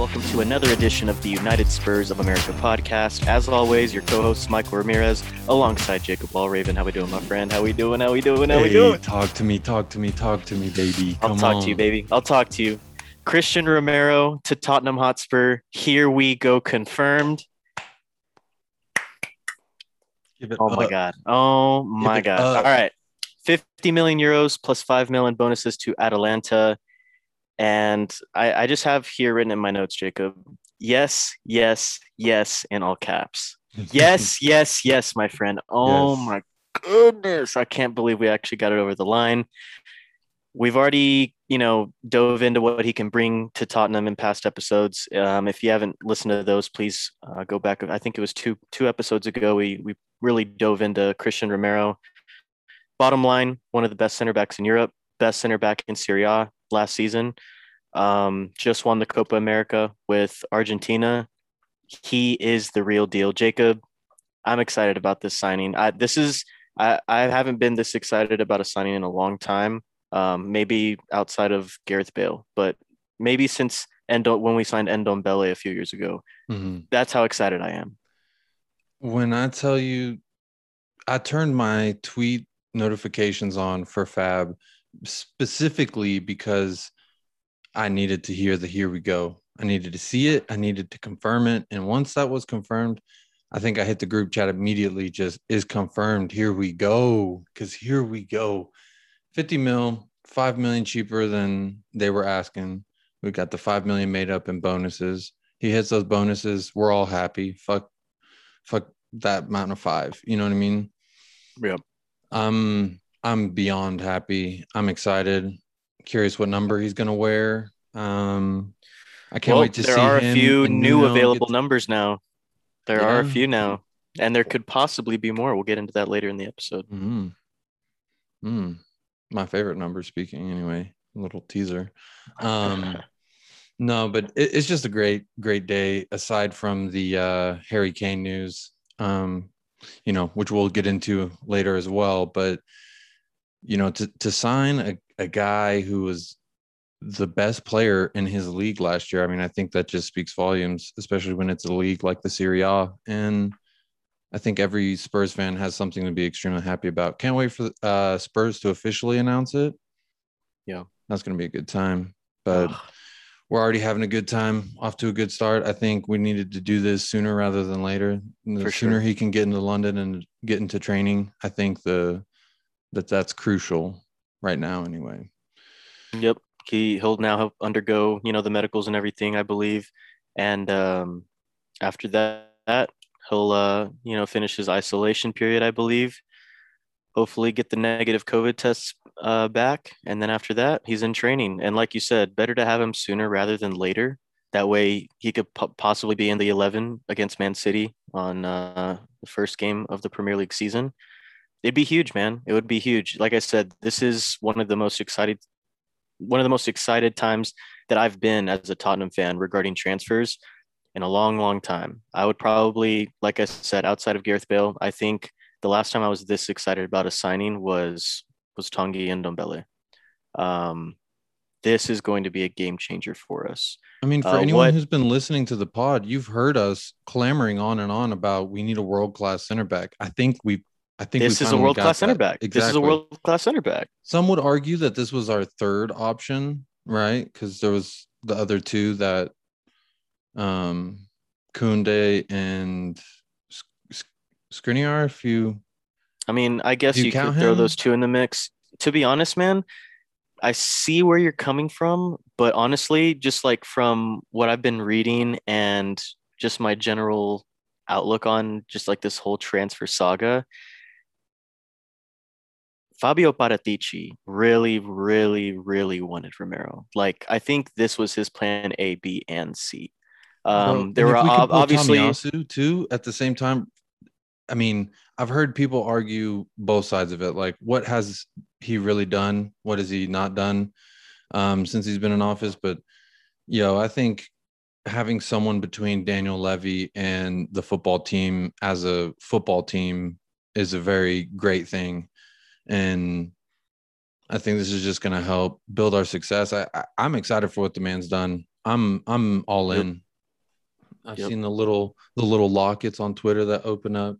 welcome to another edition of the United Spurs of America podcast. As always, your co-host Michael Ramirez, alongside Jacob Raven. How we doing, my friend? How we doing? How we doing? How we doing? Talk to me, talk to me, talk to me, baby. I'll talk on. to you, baby. I'll talk to you. Cristian Romero to Tottenham Hotspur. Here we go, confirmed. Give it Oh my god. Oh my god. up. All right. 50 million euros plus 5 million bonuses to Atalanta. And I, I just have here written in my notes, Jacob. Yes, yes, yes, in all caps. Yes, yes, yes, my friend. Oh Yes. my goodness. I can't believe we actually got it over the line. We've already, you know, dove into what he can bring to Tottenham in past episodes. Um, if you haven't listened to those, please uh, go back. I think it was two two episodes ago. We we really dove into Cristian Romero. Bottom line, one of the best center backs in Europe, best center back in Serie A last season. Um, just won the Copa America with Argentina. He is the real deal. Jacob, I'm excited about this signing. I, this is I, I haven't been this excited about a signing in a long time. Um, maybe outside of Gareth Bale, but maybe since Endo when we signed Ndombele a few years ago. Mhm. That's how excited I am. When I tell you, I turned my tweet notifications on for Fab specifically because I needed to hear the here we go. I needed to see it. I needed to confirm it. And once that was confirmed, I think I hit the group chat immediately, just is confirmed. Here we go. Because here we go. 50 mil, 5 million cheaper than they were asking. We got the 5 million made up in bonuses. He hits those bonuses. We're all happy. Fuck, fuck that amount of five. You know what I mean? Yep. I'm I'm beyond happy. I'm excited. Curious what number he's gonna wear. Um I can't well, wait to there see There are a few new available numbers now. There are a few now, and there could possibly be more. We'll get into that later in the episode. Mhm. Mm. My favorite number speaking anyway. A little teaser. Um no, but it, it's just a great, great day aside from the uh Harry Kane news. Um, you know, which we'll get into later as well. But you know, to to sign a, a guy who was the best player in his league last year, I mean, I think that just speaks volumes, especially when it's a league like the Serie A. And I think every Spurs fan has something to be extremely happy about. Can't wait for uh, Spurs to officially announce it. Yeah. that's going to be a good time. But we're already having a good time, off to a good start. I think we needed to do this sooner rather than later. The For sooner sure. he can get into London and get into training, I think the that that's crucial right now. Anyway, Yep. He he'll now undergo, you know, the medicals and everything, I believe. And um after that, that he'll uh, you know, finish his isolation period, I believe. Hopefully get the negative COVID tests uh back. And then after that, he's in training. And like you said, better to have him sooner rather than later. That way he could po- possibly be in the 11 against Man City on uh, the first game of the Premier League season. It'd be huge, man. It would be huge. Like I said, this is one of the most excited one of the most excited times that I've been as a Tottenham fan regarding transfers in a long, long time. I would probably, like I said, outside of Gareth Bale, I think the last time I was this excited about a signing was was Tanguy and Ndombele. Um, this is going to be a game changer for us. I mean, for Uh, anyone what- who's been listening to the pod, you've heard us clamoring on and on about we need a world class center back. I think we, I think This is a world class center back. Exactly. This is a world class center back. Some would argue that this was our third option, right? Because there was the other two that, um, Koundé and Sk- Sk- Skriniar. If you, I mean, I guess you you, could count throw those two in the mix. To be honest, man, I see where you're coming from, but honestly, just like from what I've been reading and just my general outlook on just like this whole transfer saga, Fabio Paratici really, really, really wanted Romero. Like, I think this was his plan A, B, and C. Um, Bro, there were we ob- obviously, Tomiyasu too at the same time. I mean, I've heard people argue both sides of it. Like, what has he really done? What has he not done um, since he's been in office? But you know, I think having someone between Daniel Levy and the football team as a football team is a very great thing, and I think this is just going to help build our success. I, I I'm excited for what the man's done. I'm I'm all yep. in. I've yep. seen the little the little lockets on Twitter that open up,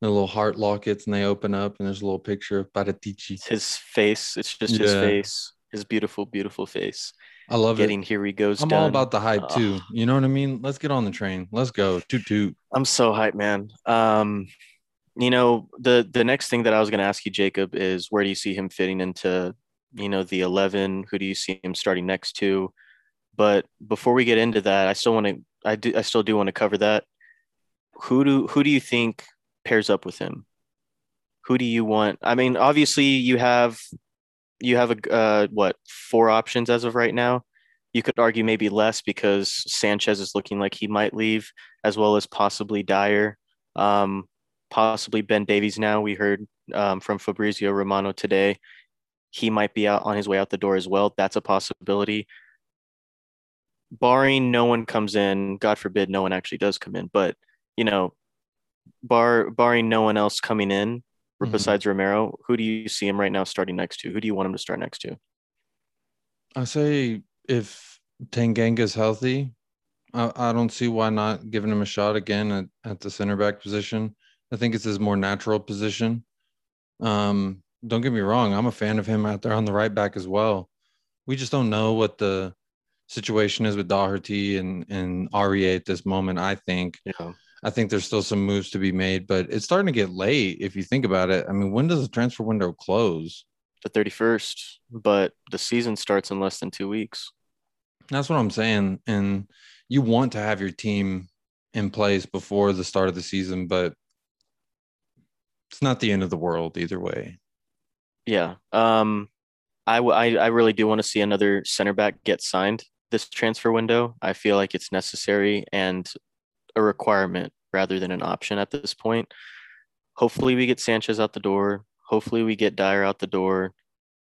the little heart lockets, and they open up, and there's a little picture of Paratici. It's his face. It's just yeah. his face. His beautiful, beautiful face. I love getting it. here he goes. I'm done. all about the hype too. You know what I mean? Let's get on the train. Let's go. Toot toot. I'm so hyped, man. Um, you know the the next thing that I was going to ask you, Jacob, is where do you see him fitting into, you know, the 11? Who do you see him starting next to? But before we get into that, I still want to. I do. I still do want to cover that. Who do who do you think pairs up with him? Who do you want? I mean, obviously you have you have a uh, what four options as of right now. You could argue maybe less because Sanchez is looking like he might leave, as well as possibly Dier. um, possibly Ben Davies. Now we heard um, from Fabrizio Romano today he might be out on his way out the door as well. That's a possibility. Barring no one comes in, God forbid no one actually does come in, but you know, bar barring no one else coming in mm-hmm. besides Romero, who do you see him right now starting next to? Who do you want him to start next to? I say if Tanganga's healthy, I, I don't see why not giving him a shot again at, at the center back position. I think it's his more natural position. Um, don't get me wrong, I'm a fan of him out there on the right back as well. We just don't know what the situation is with Doherty and and Aurier at this moment. I think. Yeah. I think there's still some moves to be made, but it's starting to get late if you think about it. I mean, when does the transfer window close? The 31st, but the season starts in less than two weeks. That's what I'm saying. And you want to have your team in place before the start of the season, but it's not the end of the world either way. Yeah. Um, I, I, I really do want to see another center back get signed this transfer window. I feel like it's necessary and a requirement rather than an option at this point. Hopefully, we get Sanchez out the door. Hopefully, we get Dier out the door.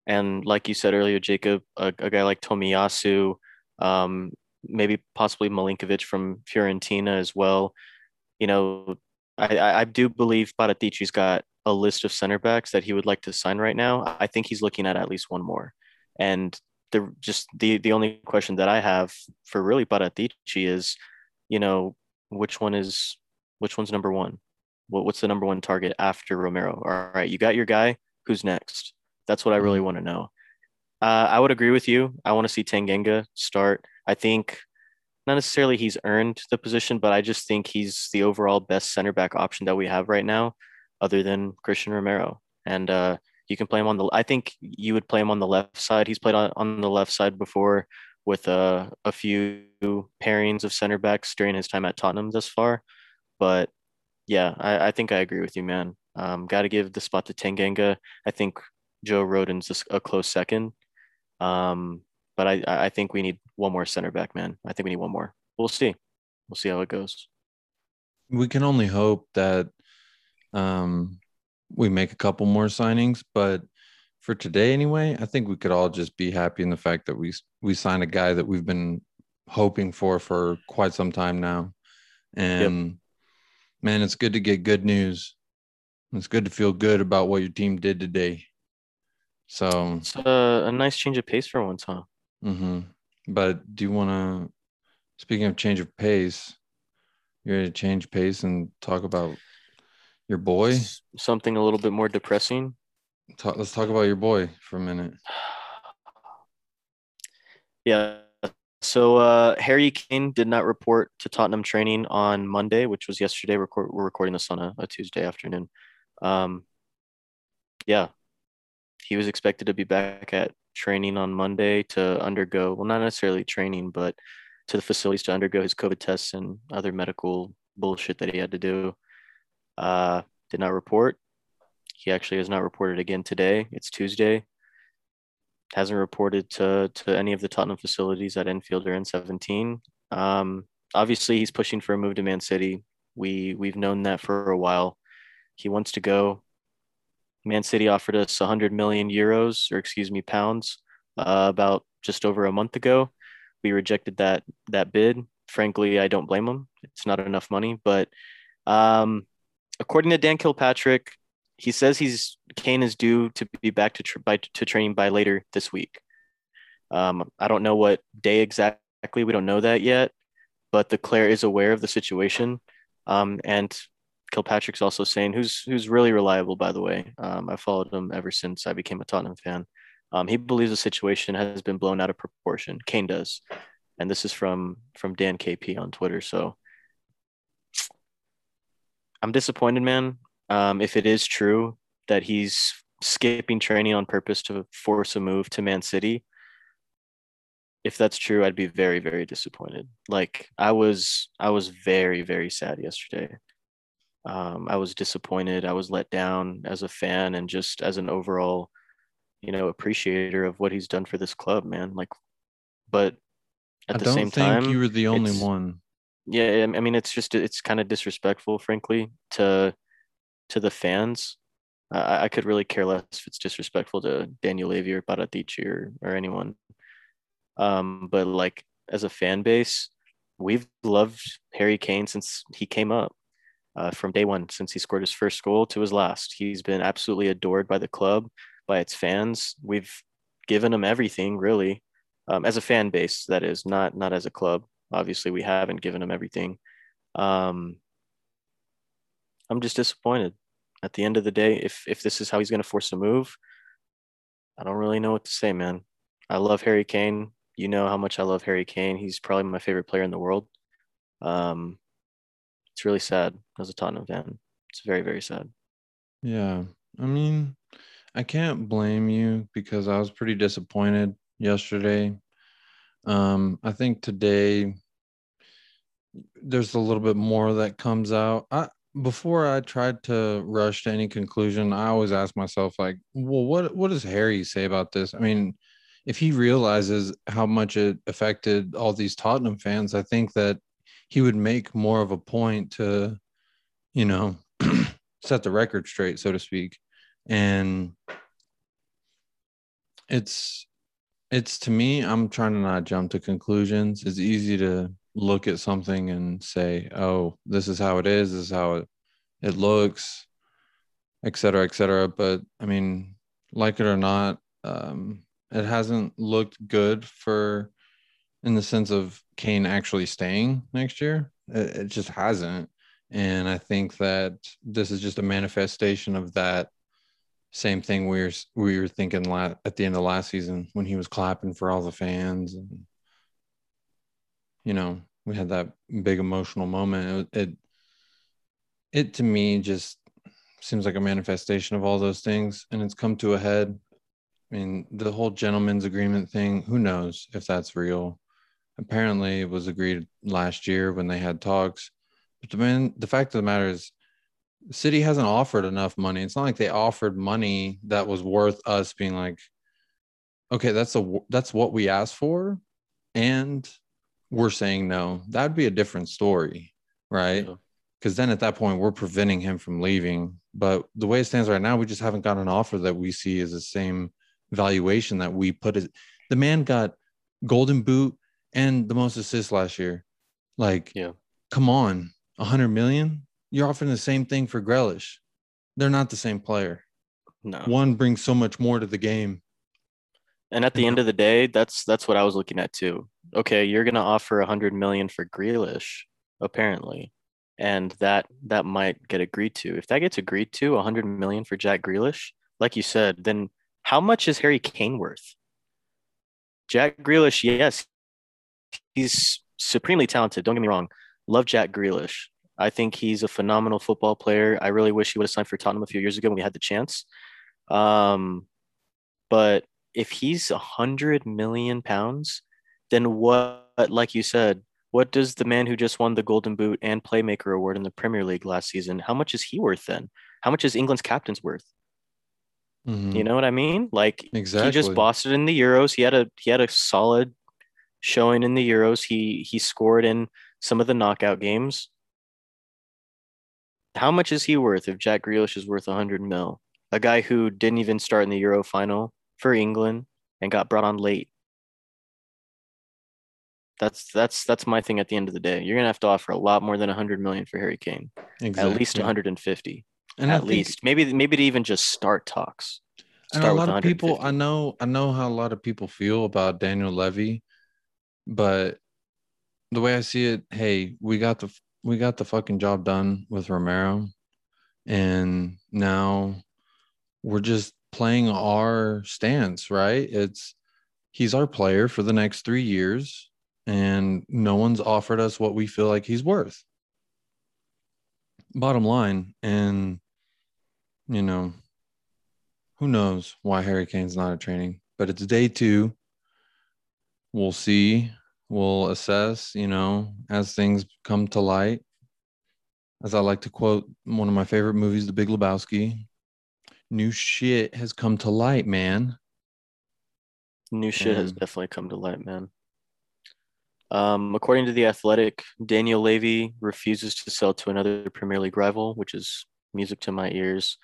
And like you said earlier, Jacob, a, a guy like Tomiyasu, um, maybe possibly Milenković from Fiorentina as well. You know, I, I do believe Paratici's got a list of center backs that he would like to sign right now. I think he's looking at at least one more. And the just the the only question that I have for really Paratici is, you know, which one is which one's number one? What, what's the number one target after Romero? All right, you got your guy. Who's next? That's what I really mm-hmm. want to know. Uh, I would agree with you. I want to see Tanganga start. I think not necessarily he's earned the position, but I just think he's the overall best center back option that we have right now, other than Cristian Romero. And uh, you can play him on the. I think you would play him on the left side. He's played on, on the left side before with a, a few pairings of center backs during his time at Tottenham thus far. But yeah, I, I think I agree with you, man. Um, Got to give the spot to Tanganga. I think Joe Rodon's a close second. Um, but I, I think we need one more center back, man. I think we need one more. We'll see. We'll see how it goes. We can only hope that um, we make a couple more signings, but for today anyway, I think we could all just be happy in the fact that we we signed a guy that we've been hoping for for quite some time now. And yep. man, it's good to get good news. It's good to feel good about what your team did today. So it's a, a nice change of pace for once, huh? Mm-hmm. But do you want to? Speaking of change of pace, you're going to change pace and talk about your boy? Something a little bit more depressing. Talk, let's talk about your boy for a minute. Yeah. So uh, Harry Kane did not report to Tottenham training on Monday, which was yesterday. Record, we're recording this on a, a Tuesday afternoon. Um, yeah, he was expected to be back at training on Monday to undergo, well, not necessarily training, but to the facilities to undergo his COVID tests and other medical bullshit that he had to do. Uh, did not report. He actually has not reported again today. It's Tuesday. Hasn't reported to to any of the Tottenham facilities at Enfield or N17. Um, obviously, he's pushing for a move to Man City. We we've known that for a while. He wants to go. Man City offered us 100 million euros, or excuse me, pounds, uh, about just over a month ago. We rejected that that bid. Frankly, I don't blame them. It's not enough money, but um, according to Dan Kilpatrick, he says he's Kane is due to be back to by, to training by later this week. Um, I don't know what day exactly exactly. We don't know that yet, but the Claire is aware of the situation. Um, and Kilpatrick's also saying, who's who's really reliable, by the way. Um, I followed him ever since I became a Tottenham fan. Um, he believes the situation has been blown out of proportion. Kane does, and this is from from Dan KP on Twitter. So I'm disappointed, man. Um, if it is true that he's skipping training on purpose to force a move to Man City, if that's true, I'd be very, very disappointed. Like I was, I was very, very sad yesterday. Um, I was disappointed. I was let down as a fan and just as an overall, you know, appreciator of what he's done for this club, man. Like, but at I the same time, you were the only one. Yeah, I mean, it's just it's kind of disrespectful, frankly, to to the fans. I, I could really care less if it's disrespectful to Daniel Levy or Paratici or, or anyone. Um, but like as a fan base, we've loved Harry Kane since he came up uh, from day one, since he scored his first goal to his last. He's been absolutely adored by the club, by its fans. We've given him everything, really, um, as a fan base. That is not not as a club. Obviously, we haven't given him everything. Um, I'm just disappointed. At the end of the day, if if this is how he's going to force a move, I don't really know what to say, man. I love Harry Kane. You know how much I love Harry Kane. He's probably my favorite player in the world. Um, it's really sad as a Tottenham fan. It's very, very sad. Yeah. I mean, I can't blame you because I was pretty disappointed yesterday. Um, I think today there's a little bit more that comes out. I before I tried to rush to any conclusion, I always ask myself, like, well, what what does Harry say about this? I mean, if he realizes how much it affected all these Tottenham fans, I think that he would make more of a point to, you know, set the record straight, so to speak. And it's it's to me, I'm trying to not jump to conclusions. It's easy to look at something and say, oh, this is how it is, this is how it, it looks, et cetera, et cetera. But I mean, like it or not, um, it hasn't looked good for in the sense of Kane actually staying next year. It, it just hasn't. And I think that this is just a manifestation of that same thing we were we were thinking la- at the end of last season when he was clapping for all the fans and you know we had that big emotional moment it, it it to me just seems like a manifestation of all those things and it's come to a head I mean, the whole gentleman's agreement thing, who knows if that's real? Apparently, it was agreed last year when they had talks. But the, man, the fact of the matter is, the city hasn't offered enough money. It's not like they offered money that was worth us being like, okay, that's a that's what we asked for, and we're saying no. That'd be a different story, right? Because then at that point, we're preventing him from leaving. But the way it stands right now, we just haven't got an offer that we see as the same valuation that we put it. The man got golden boot and the most assists last year. Like, yeah, come on, a hundred million. You're offering the same thing for Grealish. They're not the same player. No, one brings so much more to the game. And at the end of the day, that's that's what I was looking at too. Okay, you're gonna offer a hundred million for Grealish, apparently, and that that might get agreed to. If that gets agreed to, a hundred million for Jack Grealish, like you said, then how much is Harry Kane worth? Jack Grealish, yes, he's supremely talented. Don't get me wrong. Love Jack Grealish. I think he's a phenomenal football player. I really wish he would have signed for Tottenham a few years ago when we had the chance. Um, but if he's a hundred million pounds, then what? Like you said, what does the man who just won the Golden Boot and Playmaker Award in the Premier League last season? How much is he worth then? How much is England's captain's worth? Mm-hmm. You know what I mean? Like exactly. he just bossed it in the Euros. He had a he had a solid showing in the Euros. He he scored in some of the knockout games. How much is he worth if Jack Grealish is worth 100 mil? A guy who didn't even start in the Euro final for England and got brought on late. That's that's that's my thing at the end of the day. You're gonna have to offer a lot more than 100 million for Harry Kane. Exactly. At least 150 and at least maybe maybe to even just start talks. Start and a lot of people, I know, I know how a lot of people feel about Daniel Levy, but the way I see it, hey, we got the we got the fucking job done with Romero, and now we're just playing our stance, right? It's he's our player for the next three years, and no one's offered us what we feel like he's worth. Bottom line, and you know, who knows why Harry Kane's not at training, but it's day two. We'll see. We'll assess, you know, as things come to light. As I like to quote one of my favorite movies, The Big Lebowski new shit has come to light, man. New shit has definitely come to light, man. Um, according to the Athletic, Daniel Levy refuses to sell to another Premier League rival, which is music to my ears.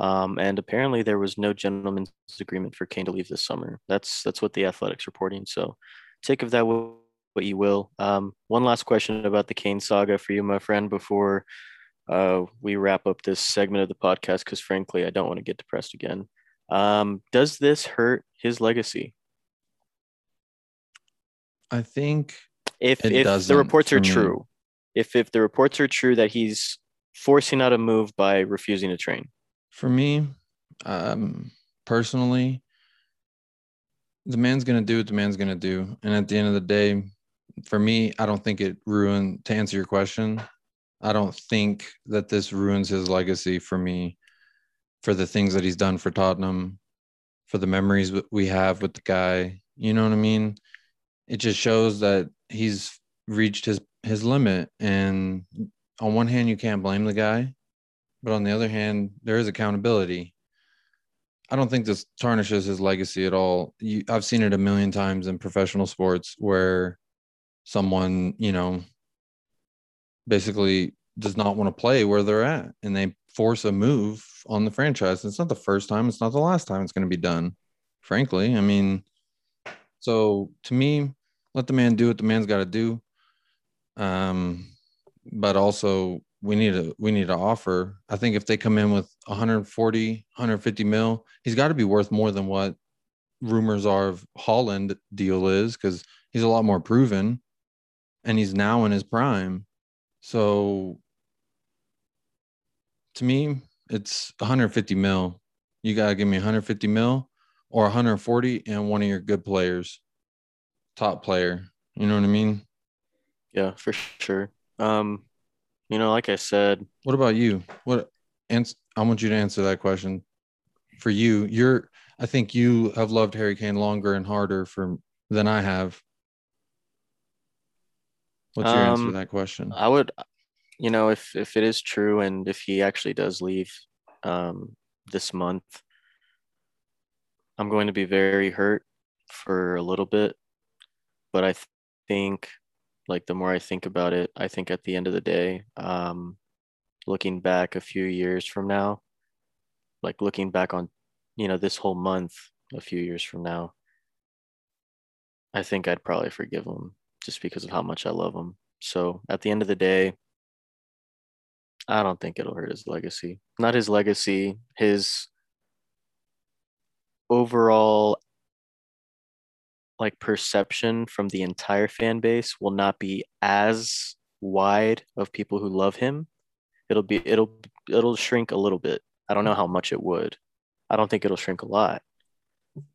Um, and apparently, there was no gentleman's agreement for Kane to leave this summer. That's that's what the Athletic's reporting. So, take of that what you will. Um, one last question about the Kane saga for you, my friend, before uh, we wrap up this segment of the podcast, because frankly, I don't want to get depressed again. Um, does this hurt his legacy? I think if if the reports are true, if if the reports are true that he's forcing out a move by refusing to train. For me, um, personally, the man's gonna do what the man's gonna do, and at the end of the day, for me, I don't think it ruined. To answer your question, I don't think that this ruins his legacy for me, for the things that he's done for Tottenham, for the memories we have with the guy. You know what I mean? It just shows that he's reached his his limit, and on one hand, you can't blame the guy, but on the other hand, there is accountability. I don't think this tarnishes his legacy at all. You, I've seen it a million times in professional sports where someone, you know, basically does not want to play where they're at and they force a move on the franchise. It's not the first time, it's not the last time it's going to be done, frankly. I mean, so to me, let the man do what the man's got to do. Um, but also we need to we need to offer. I think if they come in with 140, 150 mil, he's got to be worth more than what rumors are of Haaland deal is because he's a lot more proven and he's now in his prime. So to me, it's 150 mil. You gotta give me 150 mil or 140 and one of your good players, top player. You know what I mean? Yeah, for sure. Um, you know, like I said. What about you? What and I want you to answer that question. For you, you're I think you have loved Harry Kane longer and harder for than I have. What's your um, answer to um, that question? I would, you know, if if it is true and if he actually does leave um, this month, I'm going to be very hurt for a little bit. But I th- think, like, the more I think about it, I think at the end of the day, um, looking back a few years from now, like looking back on, you know, this whole month a few years from now, I think I'd probably forgive him just because of how much I love him. So at the end of the day, I don't think it'll hurt his legacy. Not his legacy, his overall like perception from the entire fan base will not be as wide of people who love him. It'll be it'll it'll shrink a little bit. I don't know how much it would. I don't think it'll shrink a lot.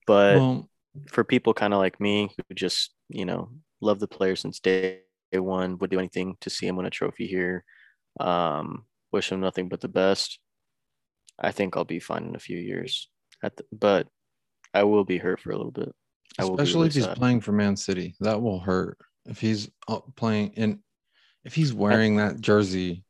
But well, for people kind of like me who just, you know, love the player since day one. Would do anything to see him win a trophy here. Um, wish him nothing but the best. I think I'll be fine in a few years. The, but I will be hurt for a little bit. Especially really if he's sad. playing for Man City, that will hurt. If he's playing in, if he's wearing that jersey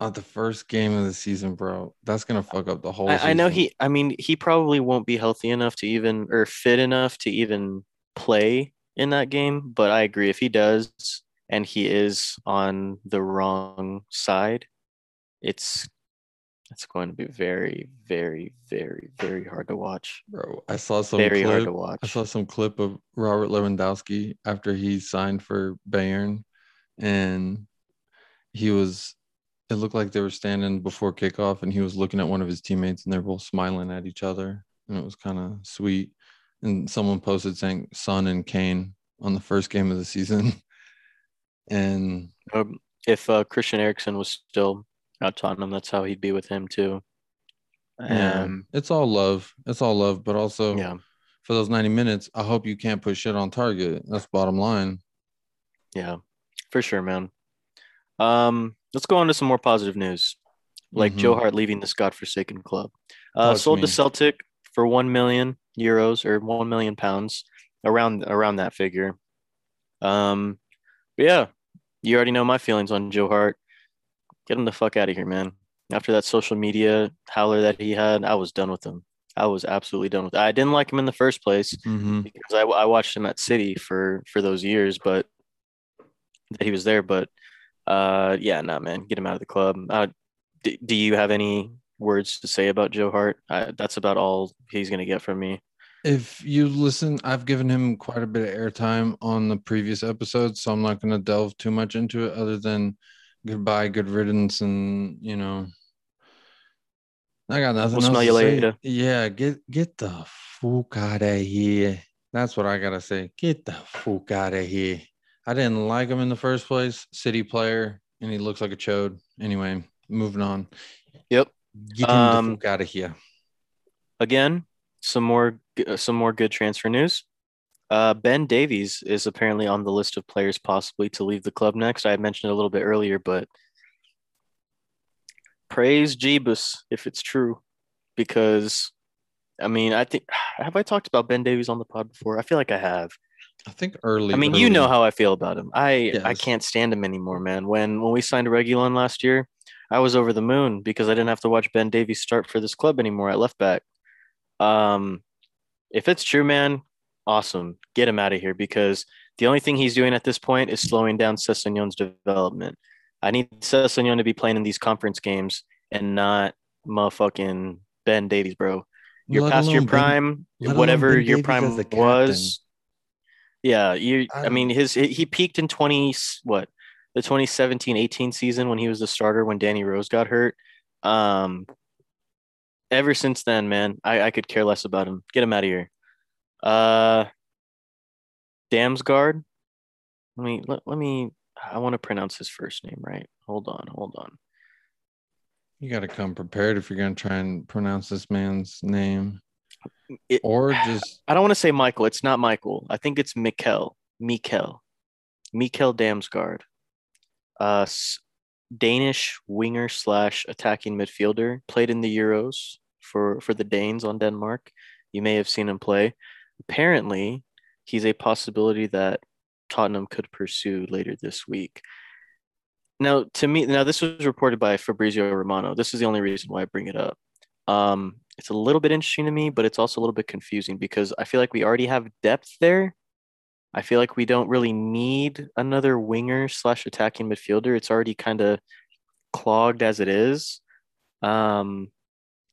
at the first game of the season, bro, that's gonna fuck up the whole. I, I know he. I mean, he probably won't be healthy enough to even or fit enough to even play in that game. But I agree, if he does and he is on the wrong side, it's it's going to be very, very, very, very hard to watch. Bro, I saw some very clip, hard to watch. I saw some clip of Robert Lewandowski after he signed for Bayern, and he was. It looked like they were standing before kickoff, and he was looking at one of his teammates, and they're both smiling at each other, and it was kind of sweet and someone posted saying Son and Kane on the first game of the season. And Um, if uh, Christian Eriksen was still at Tottenham, that's how he'd be with him too. yeah, Um, it's all love. It's all love, but also yeah, for those 90 minutes, I hope you can't put shit on target. That's bottom line. yeah, for sure, man. Um, let's go on to some more positive news, like Joe Mhm. Hart leaving this godforsaken club. Uh, sold to. Celtic for one million euros or one million pounds, around around that figure. Um, but yeah, you already know my feelings on Joe Hart. Get him the fuck out of here, man. After that social media howler that he had, I was done with him. I was absolutely done with. I didn't like him in the first place Mhm. because I, I watched him at City for for those years, but that he was there. But uh, yeah, nah, man, get him out of the club. Uh, d- do you have any words to say about Joe Hart? I, that's about all he's gonna get from me. If you listen, I've given him quite a bit of airtime on the previous episodes, so I'm not going to delve too much into it other than goodbye, good riddance, and you know, I got nothing We'll else smell to you say. later. Yeah, get get the fuck out of here. That's what I gotta say. Get the fuck out of here. I didn't like him in the first place. City player, and he looks like a chode. Anyway, moving on. Yep. Get him Um, the fuck out of here. Again, some more some more good transfer news. Uh, ben Davies is apparently on the list of players possibly to leave the club next. I had mentioned it a little bit earlier, but praise Jeebus if it's true, because I mean, I think have I talked about Ben Davies on the pod before? I feel like I have. I think early. I mean, you know how I feel about him. I I can't stand him anymore, man. When when we signed Reguilón last year, I was over the moon because I didn't have to watch Ben Davies start for this club anymore at left back. Um, if it's true, man, awesome. Get him out of here because the only thing he's doing at this point is slowing down Sessegnon's development. I need Sessegnon to be playing in these conference games and not motherfucking Ben Davies, bro. You're Let past your alone Ben- prime, whatever your Davies prime was. Yeah, you. I I, mean, his he he peaked in twenty what the 2017-18 season when he was the starter when Danny Rose got hurt. Um, ever since then, man, I I could care less about him. Get him out of here. Uh, Damsgaard. Let me let, let me. I want to pronounce his first name right. Hold on, hold on. You got to come prepared if you're going to try and pronounce this man's name, It- or just I don't want to say Michael. It's not Michael. I think it's Mikkel. Mikkel. Mikkel Damsgaard. Uh, Danish winger slash attacking midfielder. Played in the Euros for for the Danes on Denmark. You may have seen him play. Apparently, he's a possibility that Tottenham could pursue later this week. Now, to me, now this was reported by Fabrizio Romano. This is the only reason why I bring it up. Um, it's a little bit interesting to me, but it's also a little bit confusing because I feel like we already have depth there. I feel like we don't really need another winger slash attacking midfielder. It's already kind of clogged as it is. Um,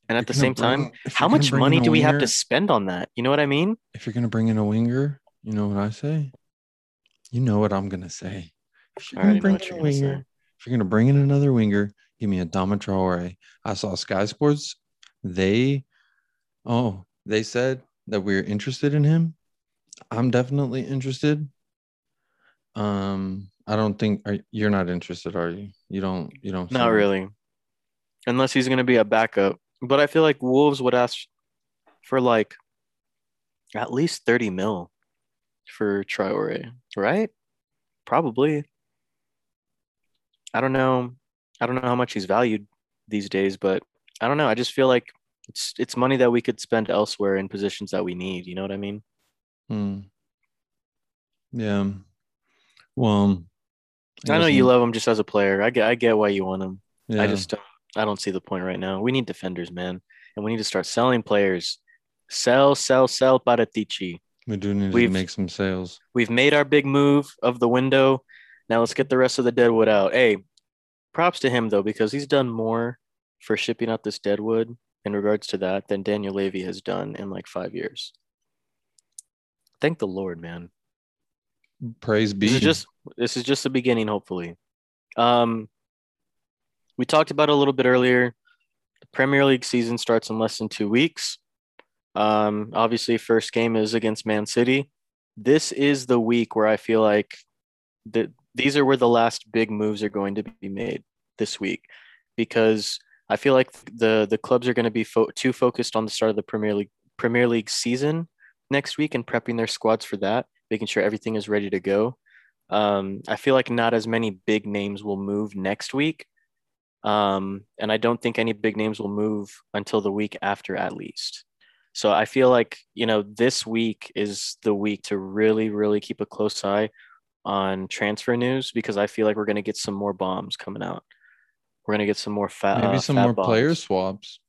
and at the same time, how much money do we have to spend on that? You know what I mean? if you're going to bring in a winger, you know what I say? You know what I'm going to say. If you're going to bring in a you're gonna say. winger, if you're going to bring in another winger, give me a Dama Traore. I saw Sky Sports. They, oh, they said that we're interested in him. I'm definitely interested. Um, I don't think are, you're not interested, are you? You don't. You don't. Not really, unless he's going to be a backup. But I feel like Wolves would ask for like at least 30 mil for Traore, right? Probably. I don't know. I don't know how much he's valued these days, but I don't know. I just feel like it's it's money that we could spend elsewhere in positions that we need. You know what I mean? Hmm. Yeah. Well, I know you love him just as a player. I get I get why you want him. Yeah. I just don't I don't see the point right now. We need defenders, man. And we need to start selling players. Sell, sell, sell Paratici. we do need to we've- make some sales. We've made our big move of the window. Now let's get the rest of the deadwood out. Hey, props to him though, because he's done more for shipping out this deadwood in regards to that than Daniel Levy has done in like five years. Thank the Lord, man. Praise be. This is just this is just the beginning, hopefully. Um, we talked about a little bit earlier. The Premier League season starts in less than two weeks. Um, obviously, first game is against Man City. This is the week where I feel like the these are where the last big moves are going to be made this week because I feel like the the clubs are going to be fo- too focused on the start of the Premier League Premier League season next week and prepping their squads for that, making sure everything is ready to go. Um, I feel like not as many big names will move next week, um, and I don't think any big names will move until the week after at least. So I feel like you know this week is the week to really, really keep a close eye on transfer news because I feel like we're going to get some more bombs coming out. We're going to get some more fat. Maybe uh, some fat more bombs. player swaps.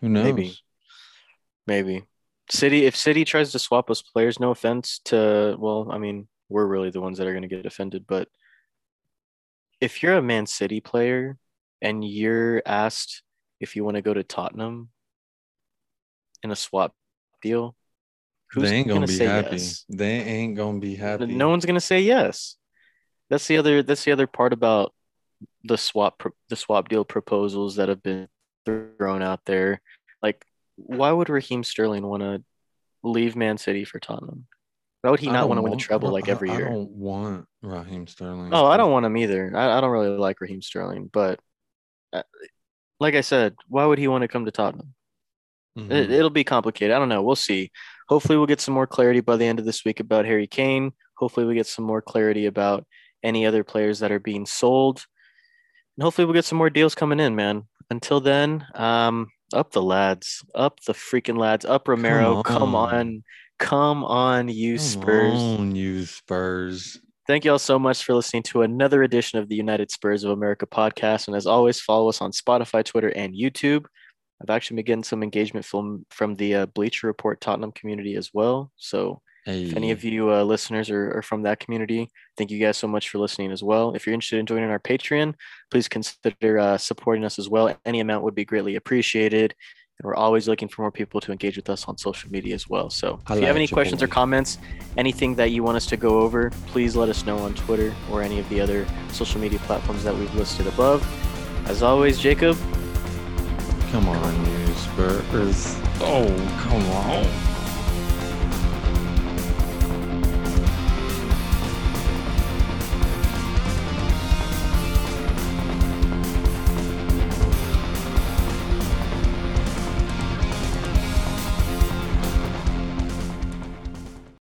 Who knows? Maybe. Maybe City. If City tries to swap us players, no offense to. Well, I mean, we're really the ones that are going to get offended. But if you're a Man City player and you're asked if you want to go to Tottenham in a swap deal, who's they ain't gonna, gonna be say happy. yes? They ain't gonna be happy. No one's gonna say yes. That's the other. That's the other part about the swap. The swap deal proposals that have been thrown out there. Like, why would Raheem Sterling want to leave Man City for Tottenham? Why would he not want to win the treble like every I year? I don't want Raheem Sterling. Oh, I don't want him either. I, I don't really like Raheem Sterling, but like I said, why would he want to come to Tottenham? Mhm. It, it'll be complicated. I don't know. We'll see. Hopefully, we'll get some more clarity by the end of this week about Harry Kane. Hopefully, we get some more clarity about any other players that are being sold. And hopefully, we'll get some more deals coming in, man. Until then, um, up the lads, up the freaking lads, up Romero. Come on. on, come on, you Come Spurs. on, you Spurs. Thank you all so much for listening to another edition of the United Spurs of America podcast. And as always, follow us on Spotify, Twitter, and YouTube. I've actually been getting some engagement from from the uh, Bleacher Report Tottenham community as well. So Hey, if any of you uh, listeners are, are from that community, thank you guys so much for listening as well. If you're interested in joining our Patreon, please consider uh, supporting us as well. Any amount would be greatly appreciated. And we're always looking for more people to engage with us on social media as well. So if you have any questions or comments, anything that you want us to go over, please let us know on Twitter or any of the other social media platforms that we've listed above. As always, Jacob, come on, you Spurs. Oh, come on.